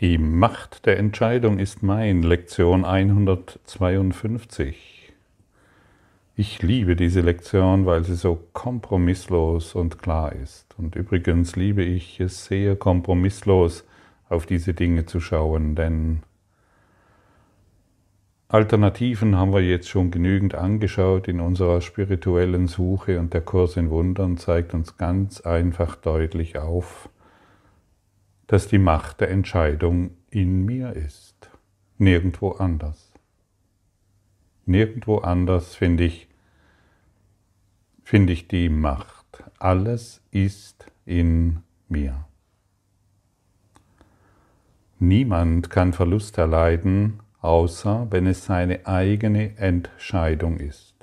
Die Macht der Entscheidung ist mein, Lektion 152. Ich liebe diese Lektion, weil sie so kompromisslos und klar ist. Und übrigens liebe ich es sehr kompromisslos, auf diese Dinge zu schauen, denn Alternativen haben wir jetzt schon genügend angeschaut in unserer spirituellen Suche und der Kurs in Wundern zeigt uns ganz einfach deutlich auf, dass die Macht der Entscheidung in mir ist, nirgendwo anders. Nirgendwo anders finde ich, finde ich die Macht. Alles ist in mir. Niemand kann Verlust erleiden, außer wenn es seine eigene Entscheidung ist.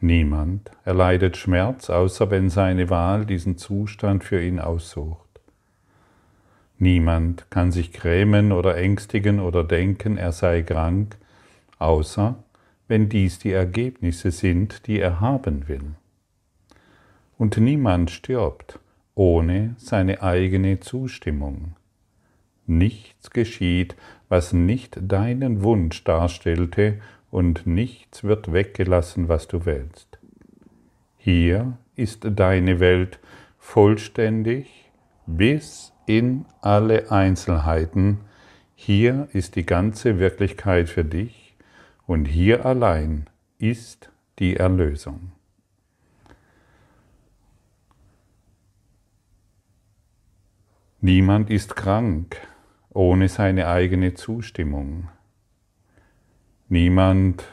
Niemand erleidet Schmerz, außer wenn seine Wahl diesen Zustand für ihn aussucht. Niemand kann sich grämen oder ängstigen oder denken, er sei krank, außer wenn dies die Ergebnisse sind, die er haben will. Und niemand stirbt ohne seine eigene Zustimmung. Nichts geschieht, was nicht deinen Wunsch darstellte, und nichts wird weggelassen, was du willst. Hier ist deine Welt vollständig bis in alle Einzelheiten. Hier ist die ganze Wirklichkeit für dich und hier allein ist die Erlösung. Niemand ist krank ohne seine eigene Zustimmung. Niemand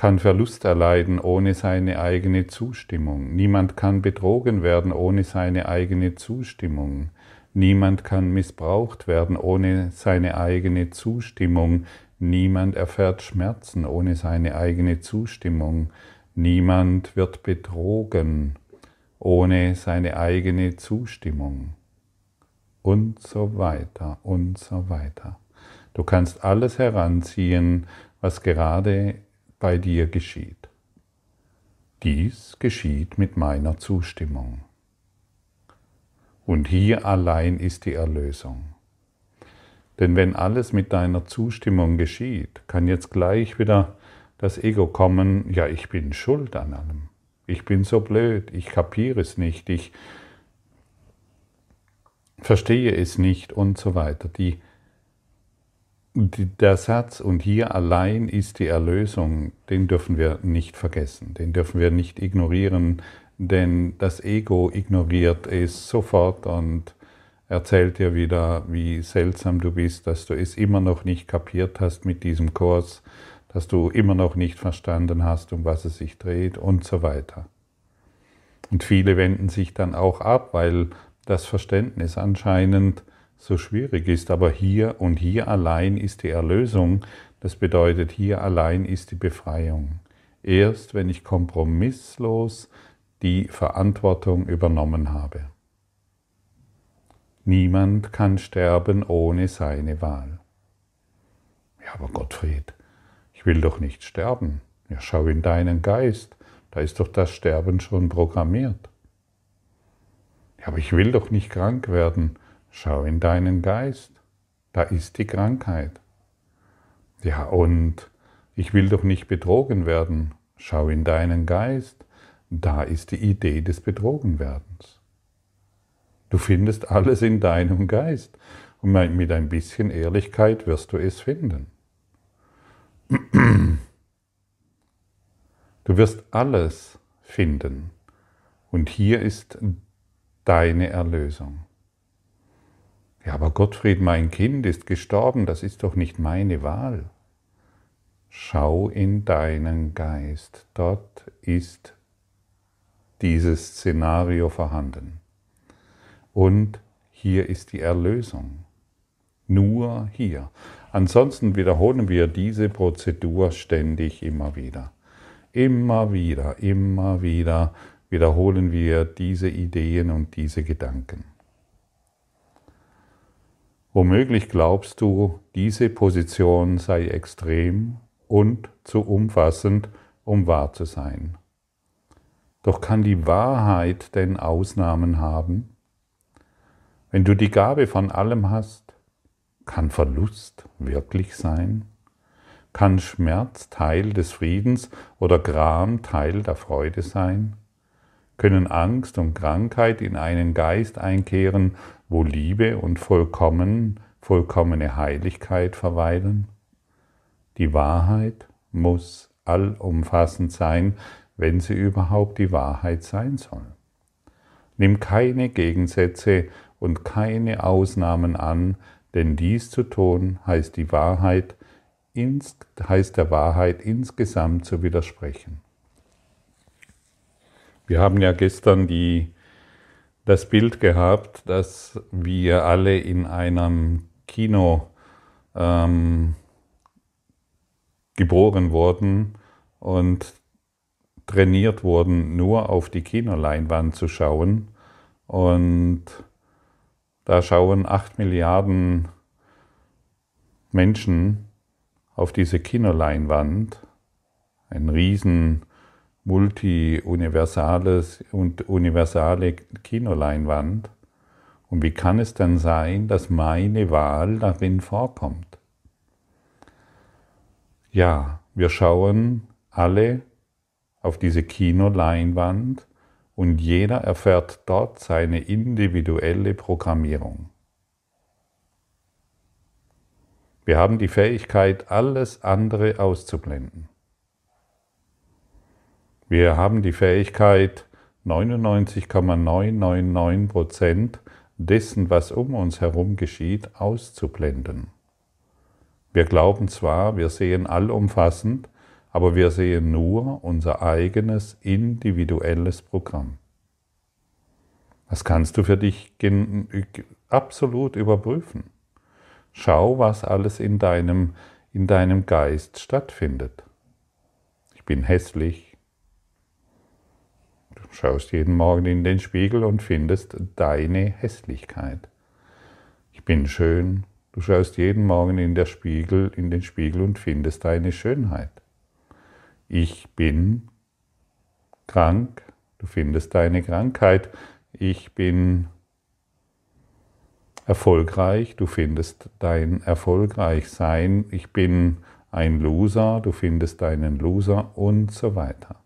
kann Verlust erleiden ohne seine eigene Zustimmung. Niemand kann betrogen werden ohne seine eigene Zustimmung. Niemand kann missbraucht werden ohne seine eigene Zustimmung. Niemand erfährt Schmerzen ohne seine eigene Zustimmung. Niemand wird betrogen ohne seine eigene Zustimmung. Und so weiter und so weiter. Du kannst alles heranziehen, was gerade bei dir geschieht. Dies geschieht mit meiner Zustimmung. Und hier allein ist die Erlösung. Denn wenn alles mit deiner Zustimmung geschieht, kann jetzt gleich wieder das Ego kommen, ja, ich bin schuld an allem. Ich bin so blöd, ich kapiere es nicht, ich verstehe es nicht und so weiter. Die der Satz, und hier allein ist die Erlösung, den dürfen wir nicht vergessen, den dürfen wir nicht ignorieren, denn das Ego ignoriert es sofort und erzählt dir wieder, wie seltsam du bist, dass du es immer noch nicht kapiert hast mit diesem Kurs, dass du immer noch nicht verstanden hast, um was es sich dreht und so weiter. Und viele wenden sich dann auch ab, weil das Verständnis anscheinend so schwierig ist. Aber hier und hier allein ist die Erlösung. Das bedeutet, hier allein ist die Befreiung. Erst wenn ich kompromisslos die Verantwortung übernommen habe. Niemand kann sterben ohne seine Wahl. Ja, aber Gottfried, ich will doch nicht sterben. Ja, schau in deinen Geist, da ist doch das Sterben schon programmiert. Ja, aber ich will doch nicht krank werden. Schau in deinen Geist, da ist die Krankheit. Ja, und ich will doch nicht betrogen werden. Schau in deinen Geist, da ist die Idee des Betrogenwerdens. Du findest alles in deinem Geist und mit ein bisschen Ehrlichkeit wirst du es finden. Du wirst alles finden und hier ist deine Erlösung. Ja, aber Gottfried, mein Kind ist gestorben, das ist doch nicht meine Wahl. Schau in deinen Geist, dort ist dieses Szenario vorhanden. Und hier ist die Erlösung. Nur hier. Ansonsten wiederholen wir diese Prozedur ständig immer wieder. Immer wieder, immer wieder wiederholen wir diese Ideen und diese Gedanken. Womöglich glaubst du, diese Position sei extrem und zu umfassend, um wahr zu sein. Doch kann die Wahrheit denn Ausnahmen haben? Wenn du die Gabe von allem hast, kann Verlust wirklich sein? Kann Schmerz Teil des Friedens oder Gram Teil der Freude sein? Können Angst und Krankheit in einen Geist einkehren, wo Liebe und vollkommen, vollkommene Heiligkeit verweilen? Die Wahrheit muss allumfassend sein, wenn sie überhaupt die Wahrheit sein soll. Nimm keine Gegensätze und keine Ausnahmen an, denn dies zu tun heißt die Wahrheit, heißt der Wahrheit insgesamt zu widersprechen. Wir haben ja gestern die, das Bild gehabt, dass wir alle in einem Kino ähm, geboren wurden und trainiert wurden, nur auf die Kinoleinwand zu schauen. Und da schauen acht Milliarden Menschen auf diese Kinoleinwand, ein riesen multi-universales und universale Kinoleinwand. Und wie kann es dann sein, dass meine Wahl darin vorkommt? Ja, wir schauen alle auf diese Kinoleinwand und jeder erfährt dort seine individuelle Programmierung. Wir haben die Fähigkeit, alles andere auszublenden. Wir haben die Fähigkeit, 99,999% dessen, was um uns herum geschieht, auszublenden. Wir glauben zwar, wir sehen allumfassend, aber wir sehen nur unser eigenes individuelles Programm. Das kannst du für dich absolut überprüfen. Schau, was alles in deinem, in deinem Geist stattfindet. Ich bin hässlich. Schaust jeden Morgen in den Spiegel und findest deine Hässlichkeit. Ich bin schön. Du schaust jeden Morgen in, der Spiegel, in den Spiegel und findest deine Schönheit ich bin krank, du findest deine Krankheit, ich bin erfolgreich, du findest dein Erfolgreichsein, ich bin ein Loser, du findest deinen Loser und so weiter.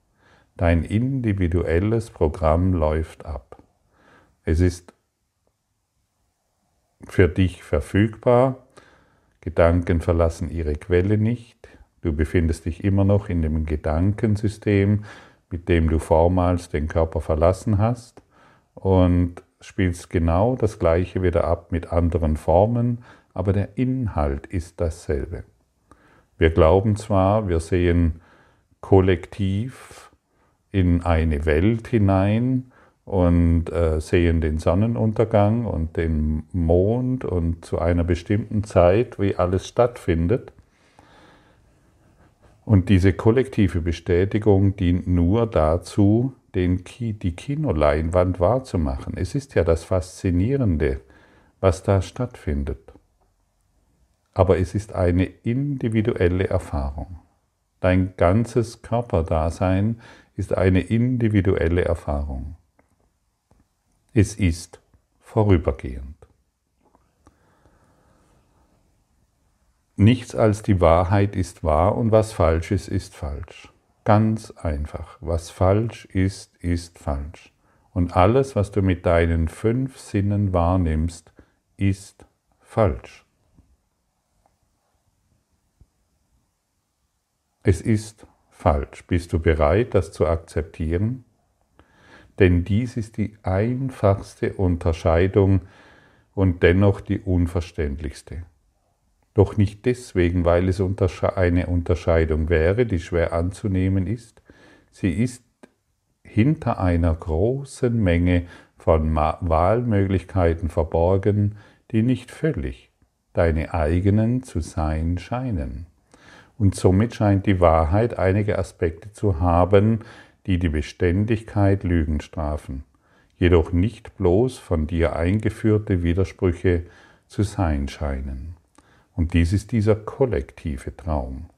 Dein individuelles Programm läuft ab. Es ist für dich verfügbar. Gedanken verlassen ihre Quelle nicht. Du befindest dich immer noch in dem Gedankensystem, mit dem du vormals den Körper verlassen hast und spielst genau das gleiche wieder ab mit anderen Formen, aber der Inhalt ist dasselbe. Wir glauben zwar, wir sehen kollektiv in eine Welt hinein und äh, sehen den Sonnenuntergang und den Mond und zu einer bestimmten Zeit, wie alles stattfindet, und diese kollektive Bestätigung dient nur dazu, den, die Kinoleinwand wahrzumachen. Es ist ja das Faszinierende, was da stattfindet. Aber es ist eine individuelle Erfahrung. Dein ganzes Körperdasein ist eine individuelle Erfahrung. Es ist vorübergehend. Nichts als die Wahrheit ist wahr und was falsch ist, ist falsch. Ganz einfach. Was falsch ist, ist falsch. Und alles, was du mit deinen fünf Sinnen wahrnimmst, ist falsch. Es ist falsch. Bist du bereit, das zu akzeptieren? Denn dies ist die einfachste Unterscheidung und dennoch die unverständlichste. Doch nicht deswegen, weil es eine Unterscheidung wäre, die schwer anzunehmen ist. Sie ist hinter einer großen Menge von Wahlmöglichkeiten verborgen, die nicht völlig deine eigenen zu sein scheinen. Und somit scheint die Wahrheit einige Aspekte zu haben, die die Beständigkeit Lügen strafen, jedoch nicht bloß von dir eingeführte Widersprüche zu sein scheinen. Und dies ist dieser kollektive Traum.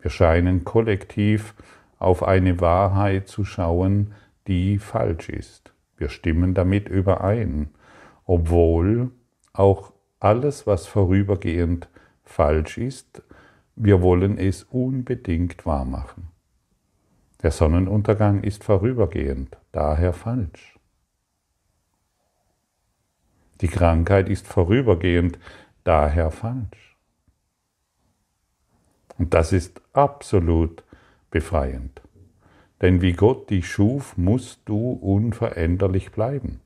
Wir scheinen kollektiv auf eine Wahrheit zu schauen, die falsch ist. Wir stimmen damit überein. obwohl auch alles, was vorübergehend falsch ist, wir wollen es unbedingt wahrmachen. Der Sonnenuntergang ist vorübergehend, daher falsch. Die Krankheit ist vorübergehend, daher falsch. Und das ist absolut befreiend. Denn wie Gott dich schuf, musst du unveränderlich bleiben.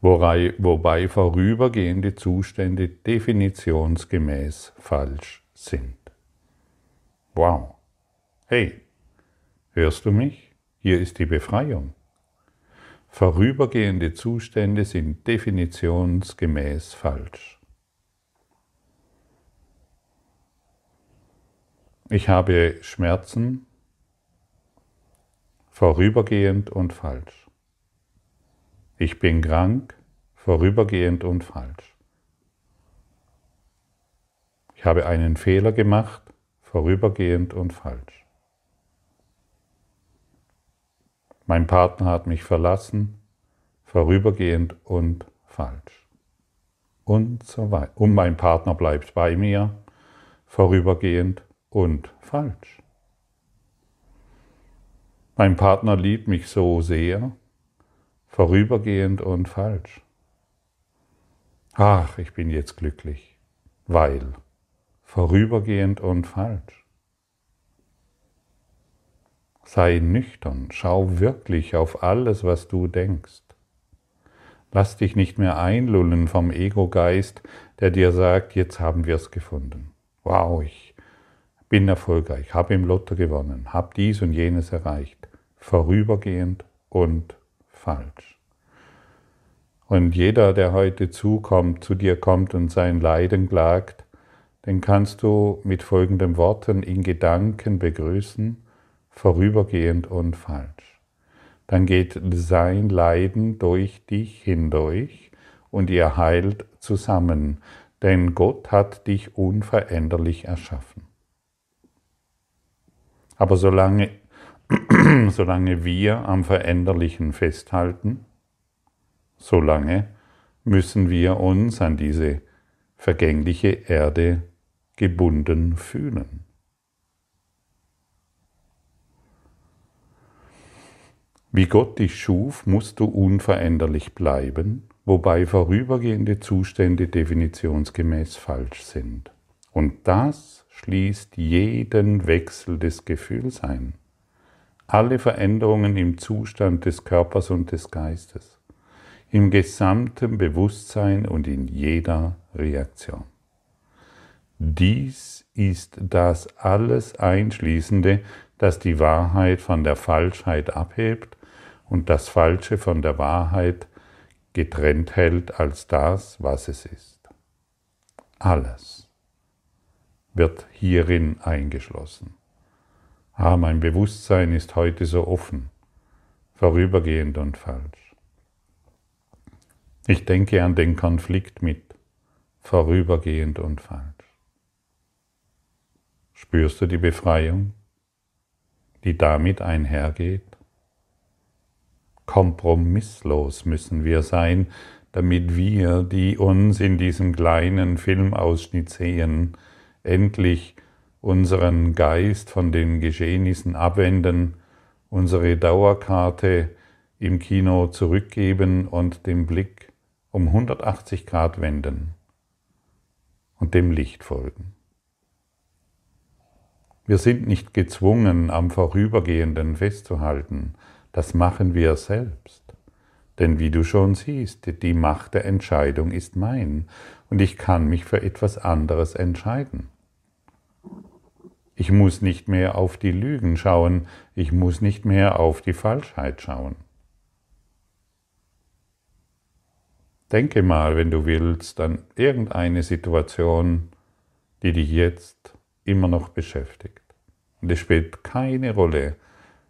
Wobei vorübergehende Zustände definitionsgemäß falsch sind. Wow. Hey, hörst du mich? Hier ist die Befreiung. Vorübergehende Zustände sind definitionsgemäß falsch. Ich habe Schmerzen, vorübergehend und falsch. Ich bin krank, vorübergehend und falsch. Ich habe einen Fehler gemacht, vorübergehend und falsch. Mein Partner hat mich verlassen, vorübergehend und falsch. Und so weiter. Und mein Partner bleibt bei mir, vorübergehend und falsch. Mein Partner liebt mich so sehr, vorübergehend und falsch. Ach, ich bin jetzt glücklich, weil vorübergehend und falsch. Sei nüchtern, schau wirklich auf alles, was du denkst. Lass dich nicht mehr einlullen vom Ego-Geist, der dir sagt, jetzt haben wir es gefunden. Wow, ich bin erfolgreich, habe im Lotto gewonnen, habe dies und jenes erreicht. Vorübergehend und falsch. Und jeder, der heute zukommt, zu dir kommt und sein Leiden klagt, den kannst du mit folgenden Worten in Gedanken begrüßen vorübergehend und falsch. Dann geht sein Leiden durch dich hindurch und ihr heilt zusammen, denn Gott hat dich unveränderlich erschaffen. Aber solange, solange wir am Veränderlichen festhalten, solange müssen wir uns an diese vergängliche Erde gebunden fühlen. Wie Gott dich schuf, musst du unveränderlich bleiben, wobei vorübergehende Zustände definitionsgemäß falsch sind. Und das schließt jeden Wechsel des Gefühls ein. Alle Veränderungen im Zustand des Körpers und des Geistes, im gesamten Bewusstsein und in jeder Reaktion. Dies ist das alles Einschließende, das die Wahrheit von der Falschheit abhebt und das Falsche von der Wahrheit getrennt hält als das, was es ist. Alles wird hierin eingeschlossen. Ah, mein Bewusstsein ist heute so offen, vorübergehend und falsch. Ich denke an den Konflikt mit, vorübergehend und falsch. Spürst du die Befreiung, die damit einhergeht? Kompromisslos müssen wir sein, damit wir, die uns in diesem kleinen Filmausschnitt sehen, endlich unseren Geist von den Geschehnissen abwenden, unsere Dauerkarte im Kino zurückgeben und den Blick um 180 Grad wenden und dem Licht folgen. Wir sind nicht gezwungen, am Vorübergehenden festzuhalten, das machen wir selbst. Denn wie du schon siehst, die Macht der Entscheidung ist mein und ich kann mich für etwas anderes entscheiden. Ich muss nicht mehr auf die Lügen schauen, ich muss nicht mehr auf die Falschheit schauen. Denke mal, wenn du willst, an irgendeine Situation, die dich jetzt immer noch beschäftigt. Und es spielt keine Rolle,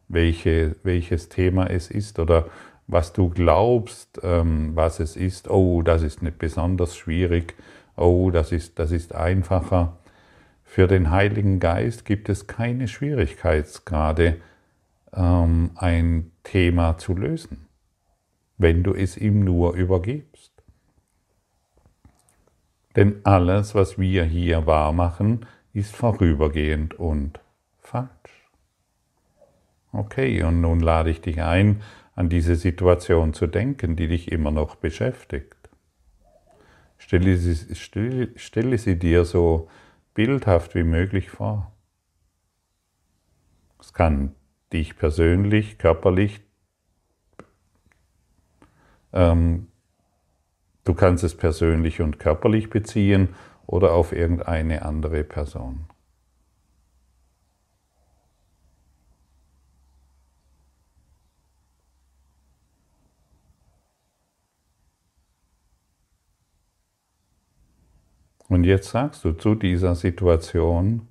welche, welches Thema es ist oder was du glaubst, ähm, was es ist. Oh, das ist nicht besonders schwierig. Oh, das ist, das ist einfacher. Für den Heiligen Geist gibt es keine Schwierigkeitsgrade, ähm, ein Thema zu lösen. wenn du es ihm nur übergibst. Denn alles, was wir hier wahrmachen, ist vorübergehend und falsch. Okay, und nun lade ich dich ein, an diese Situation zu denken, die dich immer noch beschäftigt. Stelle sie, stelle, stelle sie dir so bildhaft wie möglich vor. Es kann dich persönlich, körperlich, ähm, du kannst es persönlich und körperlich beziehen oder auf irgendeine andere Person. Und jetzt sagst du zu dieser Situation,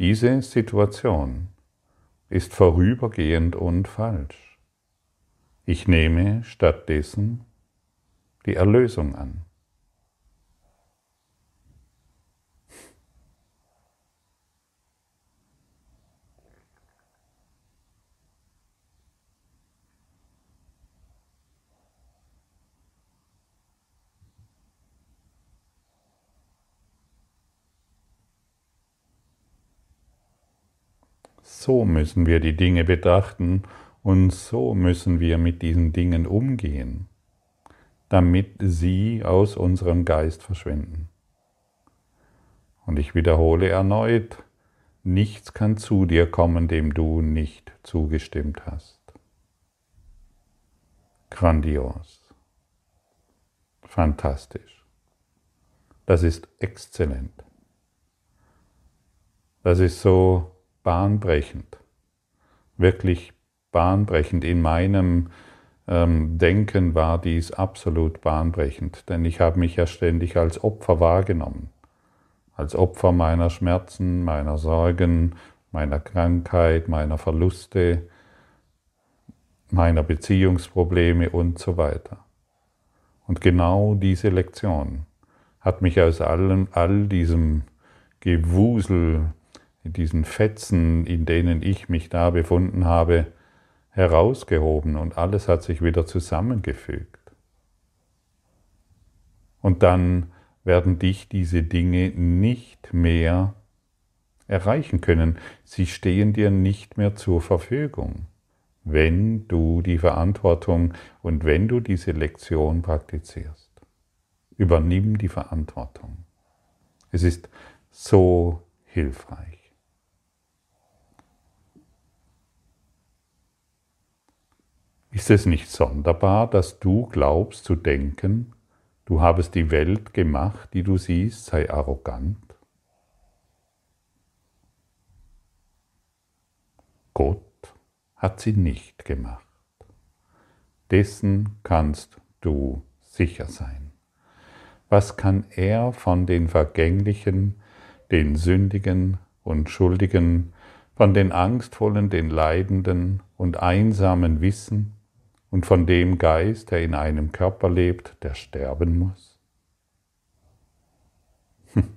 diese Situation ist vorübergehend und falsch. Ich nehme stattdessen die Erlösung an. So müssen wir die Dinge betrachten und so müssen wir mit diesen Dingen umgehen, damit sie aus unserem Geist verschwinden. Und ich wiederhole erneut, nichts kann zu dir kommen, dem du nicht zugestimmt hast. Grandios. Fantastisch. Das ist exzellent. Das ist so bahnbrechend, wirklich bahnbrechend. In meinem ähm, Denken war dies absolut bahnbrechend, denn ich habe mich ja ständig als Opfer wahrgenommen, als Opfer meiner Schmerzen, meiner Sorgen, meiner Krankheit, meiner Verluste, meiner Beziehungsprobleme und so weiter. Und genau diese Lektion hat mich aus allem, all diesem Gewusel in diesen Fetzen, in denen ich mich da befunden habe, herausgehoben und alles hat sich wieder zusammengefügt. Und dann werden dich diese Dinge nicht mehr erreichen können. Sie stehen dir nicht mehr zur Verfügung, wenn du die Verantwortung und wenn du diese Lektion praktizierst. Übernimm die Verantwortung. Es ist so hilfreich. Ist es nicht sonderbar, dass du glaubst zu denken, du habest die Welt gemacht, die du siehst, sei arrogant? Gott hat sie nicht gemacht. Dessen kannst du sicher sein. Was kann er von den Vergänglichen, den Sündigen und Schuldigen, von den Angstvollen, den Leidenden und Einsamen wissen, und von dem Geist, der in einem Körper lebt, der sterben muss? Hm.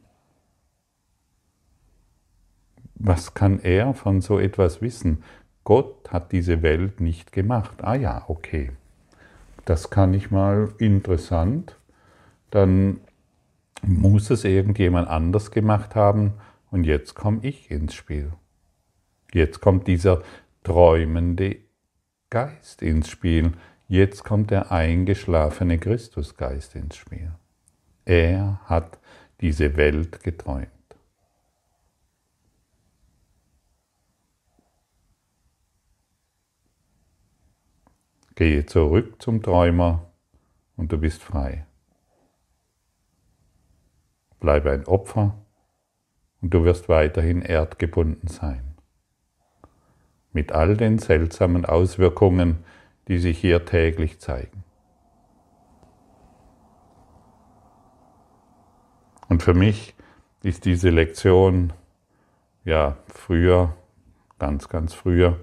Was kann er von so etwas wissen? Gott hat diese Welt nicht gemacht. Ah ja, okay. Das kann ich mal interessant. Dann muss es irgendjemand anders gemacht haben und jetzt komme ich ins Spiel. Jetzt kommt dieser träumende Geist ins Spiel. Jetzt kommt der eingeschlafene Christusgeist ins Spiel. Er hat diese Welt geträumt. Gehe zurück zum Träumer und du bist frei. Bleibe ein Opfer und du wirst weiterhin erdgebunden sein mit all den seltsamen Auswirkungen, die sich hier täglich zeigen. Und für mich ist diese Lektion, ja, früher, ganz, ganz früher,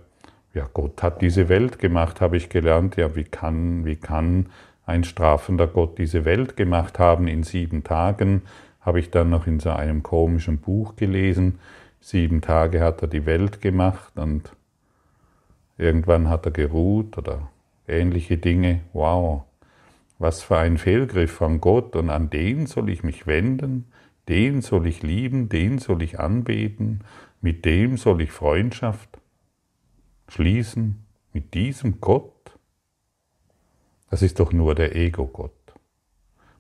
ja, Gott hat diese Welt gemacht, habe ich gelernt. Ja, wie kann, wie kann ein strafender Gott diese Welt gemacht haben in sieben Tagen? Habe ich dann noch in so einem komischen Buch gelesen. Sieben Tage hat er die Welt gemacht und Irgendwann hat er geruht oder ähnliche Dinge. Wow, was für ein Fehlgriff von Gott und an den soll ich mich wenden, den soll ich lieben, den soll ich anbeten, mit dem soll ich Freundschaft schließen, mit diesem Gott. Das ist doch nur der Ego-Gott.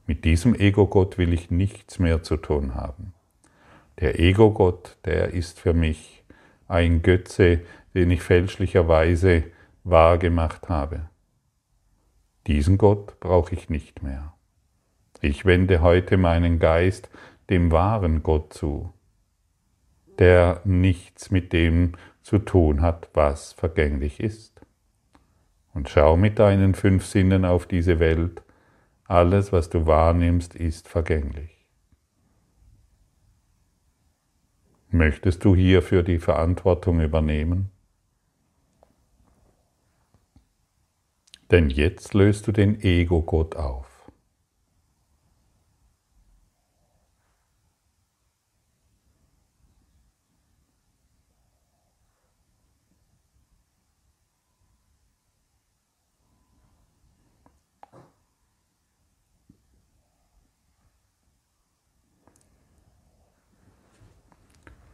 Mit diesem Ego-Gott will ich nichts mehr zu tun haben. Der Ego-Gott, der ist für mich ein Götze, den ich fälschlicherweise wahrgemacht habe. Diesen Gott brauche ich nicht mehr. Ich wende heute meinen Geist dem wahren Gott zu, der nichts mit dem zu tun hat, was vergänglich ist. Und schau mit deinen fünf Sinnen auf diese Welt, alles, was du wahrnimmst, ist vergänglich. Möchtest du hierfür die Verantwortung übernehmen? Denn jetzt löst du den Ego-Gott auf.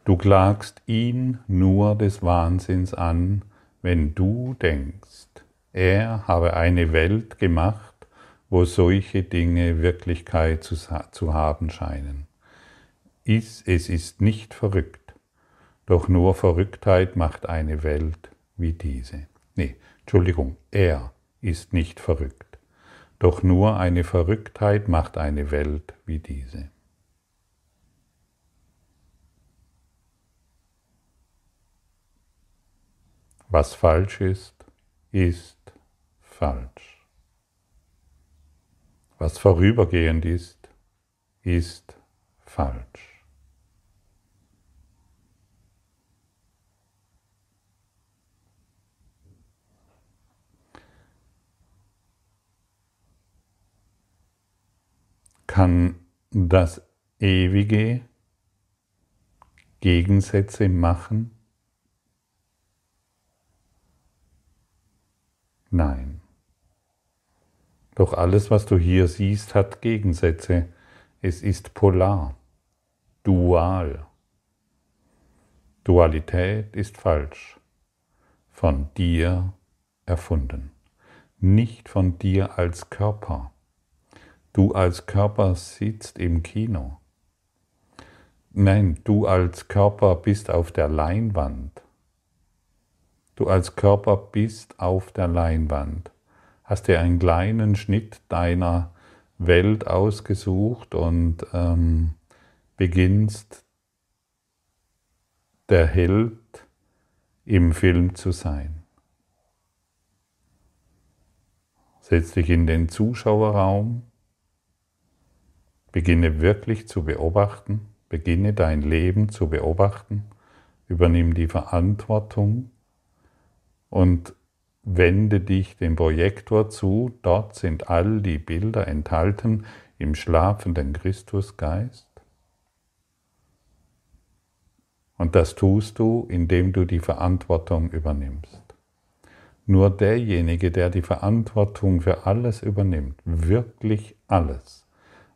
Du klagst ihn nur des Wahnsinns an, wenn du denkst, er habe eine Welt gemacht, wo solche Dinge Wirklichkeit zu, zu haben scheinen. es ist nicht verrückt, doch nur Verrücktheit macht eine Welt wie diese. Nee, Entschuldigung, er ist nicht verrückt, doch nur eine Verrücktheit macht eine Welt wie diese. Was falsch ist, ist falsch. Was vorübergehend ist, ist falsch. Kann das Ewige Gegensätze machen? Nein. Doch alles, was du hier siehst, hat Gegensätze. Es ist polar, dual. Dualität ist falsch, von dir erfunden, nicht von dir als Körper. Du als Körper sitzt im Kino. Nein, du als Körper bist auf der Leinwand. Du als Körper bist auf der Leinwand hast dir einen kleinen Schnitt deiner Welt ausgesucht und ähm, beginnst der Held im Film zu sein. Setz dich in den Zuschauerraum, beginne wirklich zu beobachten, beginne dein Leben zu beobachten, übernimm die Verantwortung. Und Wende dich dem Projektor zu, dort sind all die Bilder enthalten im schlafenden Christusgeist. Und das tust du, indem du die Verantwortung übernimmst. Nur derjenige, der die Verantwortung für alles übernimmt, wirklich alles,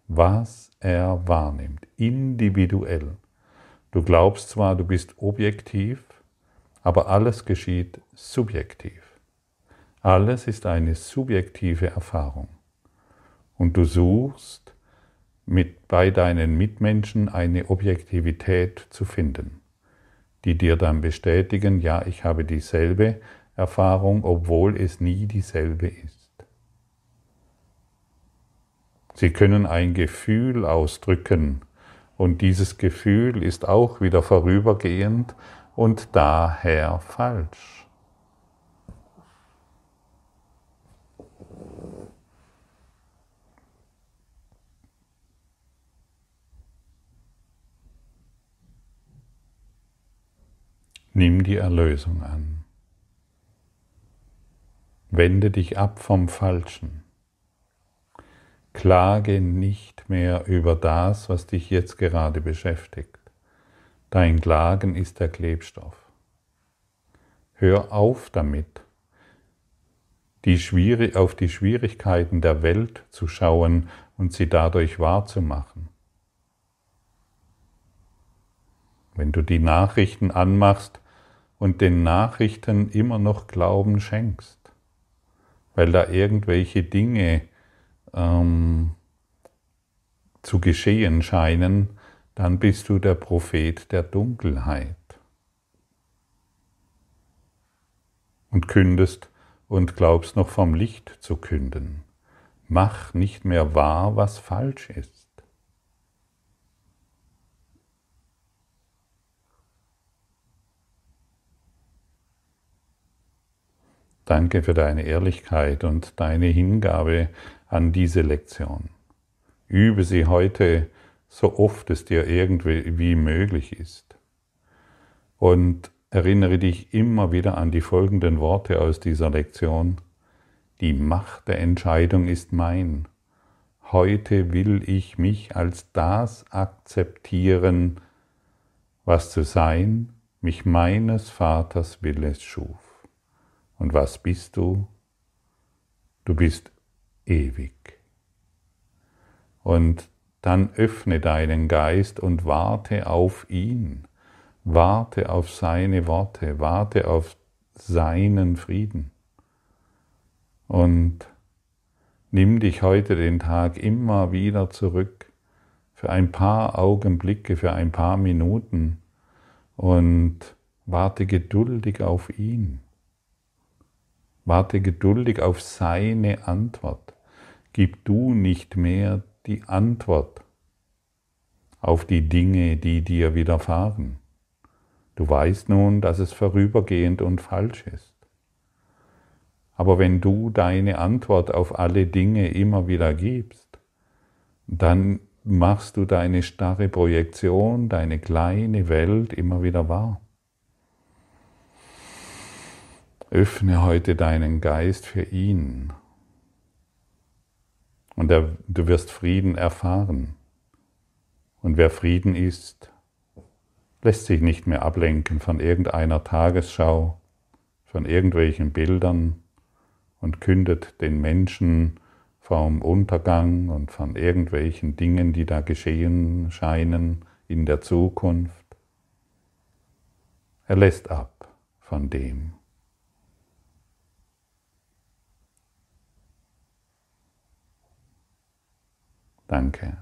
was er wahrnimmt, individuell. Du glaubst zwar, du bist objektiv, aber alles geschieht subjektiv. Alles ist eine subjektive Erfahrung. Und du suchst mit, bei deinen Mitmenschen eine Objektivität zu finden, die dir dann bestätigen, ja, ich habe dieselbe Erfahrung, obwohl es nie dieselbe ist. Sie können ein Gefühl ausdrücken und dieses Gefühl ist auch wieder vorübergehend und daher falsch. Nimm die Erlösung an. Wende dich ab vom Falschen. Klage nicht mehr über das, was dich jetzt gerade beschäftigt. Dein Klagen ist der Klebstoff. Hör auf damit. die auf die Schwierigkeiten der Welt zu schauen und sie dadurch wahrzumachen. Wenn du die Nachrichten anmachst und den Nachrichten immer noch Glauben schenkst, weil da irgendwelche Dinge ähm, zu geschehen scheinen, dann bist du der Prophet der Dunkelheit und kündest und glaubst noch vom Licht zu künden. Mach nicht mehr wahr, was falsch ist. Danke für deine Ehrlichkeit und deine Hingabe an diese Lektion. Übe sie heute so oft es dir irgendwie möglich ist. Und erinnere dich immer wieder an die folgenden Worte aus dieser Lektion. Die Macht der Entscheidung ist mein. Heute will ich mich als das akzeptieren, was zu sein mich meines Vaters Willes schuf. Und was bist du? Du bist ewig. Und dann öffne deinen Geist und warte auf ihn. Warte auf seine Worte, warte auf seinen Frieden. Und nimm dich heute den Tag immer wieder zurück für ein paar Augenblicke, für ein paar Minuten und warte geduldig auf ihn. Warte geduldig auf seine Antwort. Gib du nicht mehr die Antwort auf die Dinge, die dir widerfahren. Du weißt nun, dass es vorübergehend und falsch ist. Aber wenn du deine Antwort auf alle Dinge immer wieder gibst, dann machst du deine starre Projektion, deine kleine Welt immer wieder wahr. Öffne heute deinen Geist für ihn und er, du wirst Frieden erfahren. Und wer Frieden ist, lässt sich nicht mehr ablenken von irgendeiner Tagesschau, von irgendwelchen Bildern und kündet den Menschen vom Untergang und von irgendwelchen Dingen, die da geschehen scheinen in der Zukunft. Er lässt ab von dem. Danke.